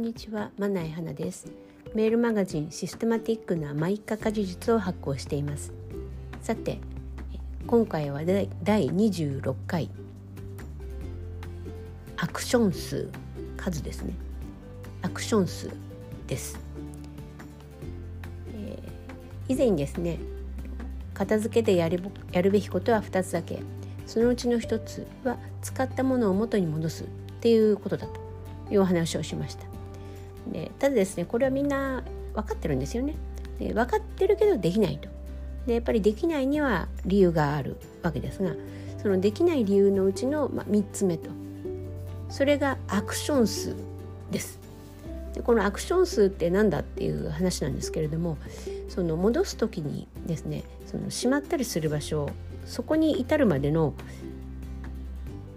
んにちは、まないはなです。メールマガジンシステマティックな毎日家事術を発行しています。さて、今回は第26回アクション数数ですね。アクション数です。えー、以前にですね、片付けでやるやるべきことは2つだけ。そのうちの1つは使ったものを元に戻すっていうことだというお話をしました。でただですねこれはみんな分かってるんですよね。で分かってるけどできないと。でやっぱりできないには理由があるわけですがそのできない理由のうちの、まあ、3つ目とそれがアクション数です。でこのアクション数って何だっていう話なんですけれどもその戻す時にですねそのしまったりする場所そこに至るまでの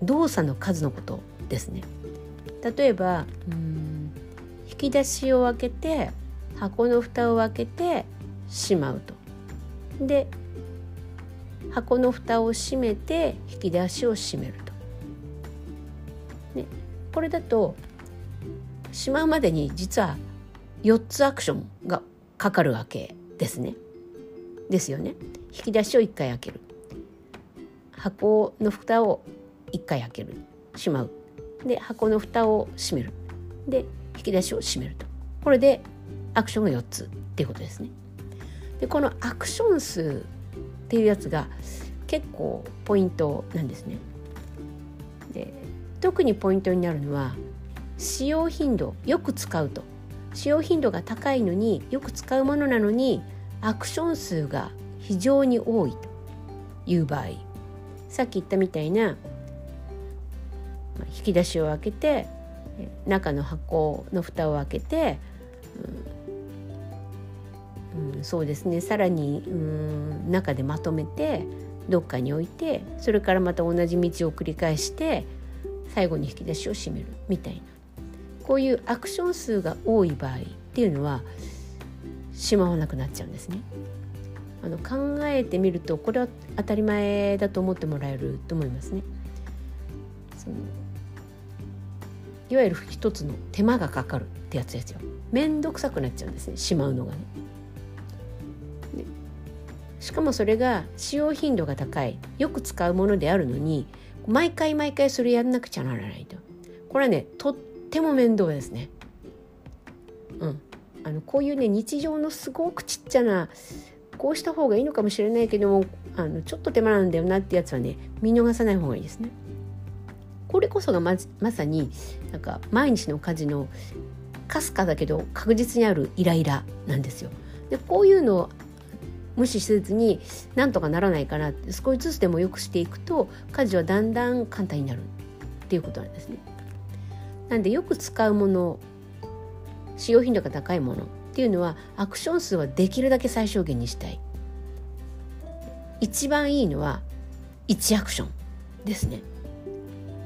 動作の数のことですね。例えばうん引き出しを開けて箱の蓋を開けてしまうと。で箱の蓋を閉めて引き出しを閉めると。ね、これだとしまうまでに実は4つアクションがかかるわけですね。ですよね。引き出しを1回開ける。箱の蓋を1回開けるしまうで箱の蓋を閉めるで引き出しを閉めるとこれでアクションが4つっていうことですね。でこのアクション数っていうやつが結構ポイントなんですね。で特にポイントになるのは使用頻度よく使うと使用頻度が高いのによく使うものなのにアクション数が非常に多いという場合さっき言ったみたいな引き出しを開けて中の箱の蓋を開けて、うん、うん、そうですねさらに、うん、中でまとめてどっかに置いてそれからまた同じ道を繰り返して最後に引き出しを閉めるみたいなこういうアクション数が多い場合っていうのはしまわなくなっちゃうんですね。あの考えてみるとこれは当たり前だと思ってもらえると思いますね。そのいわゆる一つの手間がかかるってやつですよ。面倒くさくなっちゃうんですねしまうのがね。しかもそれが使用頻度が高いよく使うものであるのに毎回毎回それやんなくちゃならないと。これはねとっても面倒ですね。うん。あのこういうね日常のすごくちっちゃなこうした方がいいのかもしれないけどもあのちょっと手間なんだよなってやつはね見逃さない方がいいですね。これこそがままさになんか毎日の家事のかすかだけど確実にあるイライラなんですよ。でこういうのを無視せずになんとかならないかなって少しずつでもよくしていくと家事はだんだん簡単になるっていうことなんですね。なんでよく使うもの使用頻度が高いものっていうのはアクション数はできるだけ最小限にしたい。一番いいのは1アクションですね。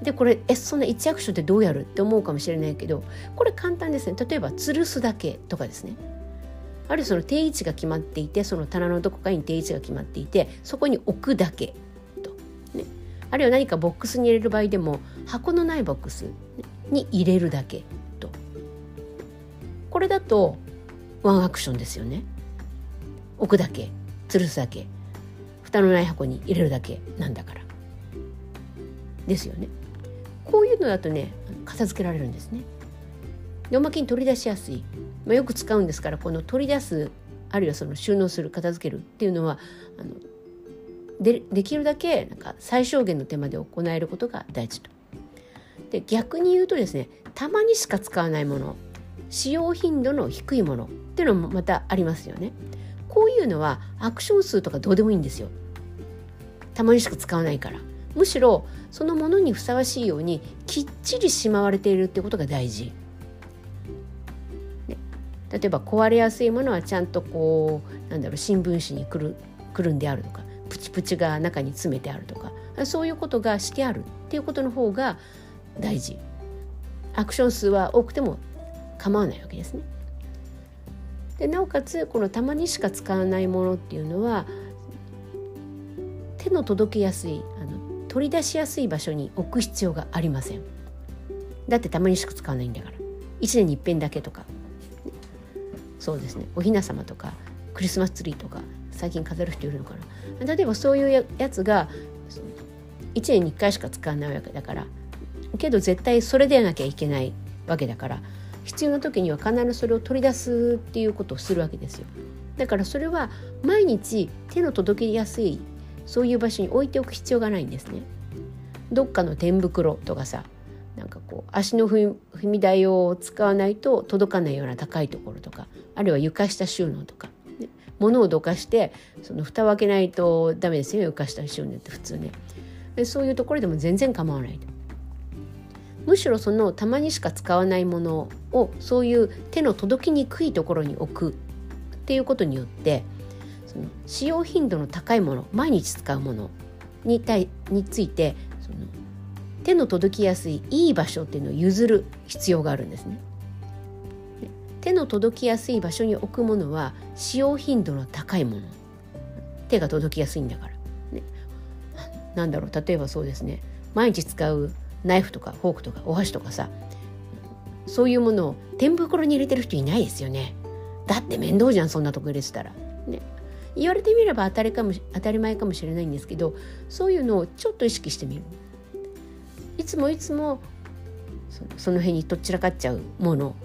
でこれえそんな1アクションってどうやるって思うかもしれないけどこれ簡単ですね。例えば吊るすだけとかですね。あるいはその定位置が決まっていてその棚のどこかに定位置が決まっていてそこに置くだけと、ね、あるいは何かボックスに入れる場合でも箱のないボックスに入れるだけと。これだとワンアクションですよね。置くだけ吊るすだけ。蓋のない箱に入れるだけなんだから。ですよね。こういうのだとね片付けられるんですね。でおまけに取り出しやすい、まあ、よく使うんですからこの取り出すあるいはその収納する片付けるっていうのはあのでできるだけなんか最小限の手間で行えることが大事と。で逆に言うとですねたまにしか使わないもの使用頻度の低いものっていうのもまたありますよね。こういうのはアクション数とかどうでもいいんですよ。たまにしか使わないから。むしろそのものにふさわしいようにきっちりしまわれているってことが大事。例えば壊れやすいものはちゃんとこうなんだろう新聞紙にくるくるんであるとかプチプチが中に詰めてあるとかそういうことがしてあるっていうことの方が大事。アクション数は多くても構わないわけですね。でなおかつこのたまにしか使わないものっていうのは手の届けやすい取り出しやすい場所に置く必要がありません。だってたまにしか使わないんだから。1年に一遍だけとか。そうですね。お雛様とかクリスマスツリーとか最近飾る人いるのかな。例えばそういうやつが1年に1回しか使わないわけだからけど絶対それでなきゃいけないわけだから必要な時には必ずそれを取り出すっていうことをするわけですよ。だからそれは毎日手の届きやすいそういう場所に置いておく必要がないんですね。どっかの天袋とかさなんかこう足の踏み台を使わないと届かないような高いところとかあるいは床下収納とか、ね、物をどかしてその蓋を開けないとダメですよ床下収納って普通ね。でそういうところでも全然構わないむしろそのたまにしか使わないものをそういう手の届きにくいところに置くっていうことによって使用頻度の高いもの毎日使うものに対についてその手の届きやすいいい場所っていうのを譲る必要があるんですね。手の届きやすい場所に置くものは使用頻度の高いもの。手が届きやすいんだから、ね、なんだろう例えばそうですね。毎日使うナイフとかフォークとかお箸とかさそういうものを天袋に入れてる人いないですよね。だって面倒じゃんそんなとこ入れてたら。ね言われてみれば当たりかも当たり前かもしれないんですけどそういうのをちょっと意識してみる。いつもいつもその辺にどちらかっちゃうもの。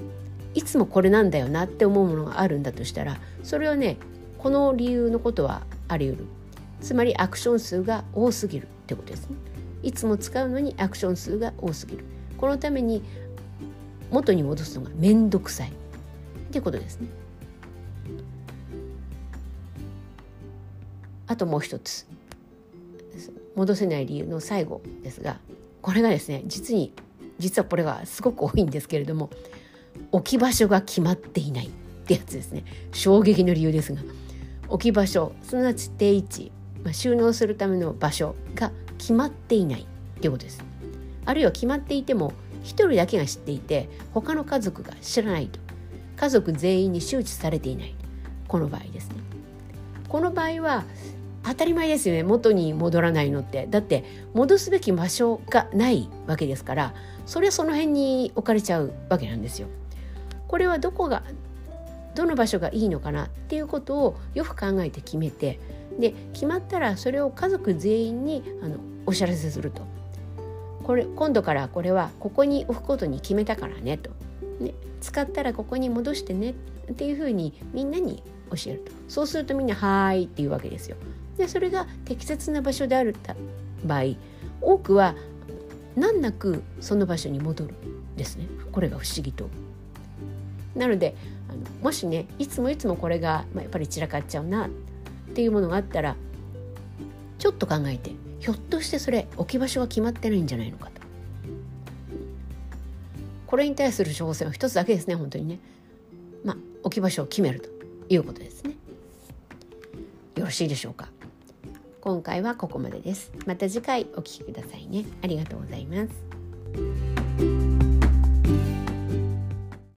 いつもこれなんだよなって思うものがあるんだとしたらそれはねこの理由のことはあり得る。つまりアクション数が多すぎるってことですね。いつも使うのにアクション数が多すぎる。このために元に戻すのが面倒くさいってことですね。あともう一つ。戻せない理由の最後ですがこれがですね実に実はこれがすごく多いんですけれども置き場所が決まっていないってやつですね。衝撃の理由ですが置き場所すなわち定位置、まあ、収納するための場所が決まっていないっていうことです。あるいは決まっていても一人だけが知っていて他の家族が知らないと。家族全員に周知されていない。この場合ですね。この場合は当たり前ですよね。元に戻らないのって。だって戻すべき場所がないわけですからそれはその辺に置かれちゃうわけなんですよ。これはどこがどの場所がいいのかなっていうことをよく考えて決めてで決まったらそれを家族全員にあのお知らせすると。これ今度からこれはここに置くことに決めたからねと、ね、使ったらここに戻してねっていうふうにみんなに教えると。そうするとみんな「はーい」っていうわけですよ。でそれが適切な場所である場合多くは難なくその場所に戻るですねこれが不思議と。なのであのもしねいつもいつもこれが、まあ、やっぱり散らかっちゃうなっていうものがあったらちょっと考えてひょっとしてそれ置き場所が決まってないんじゃないのかと。これに対する挑戦は一つだけですね本当にね。まあ置き場所を決めるということですね。よろしいでしょうか。今回はここまでです。また次回お聴きくださいね。ありがとうございます。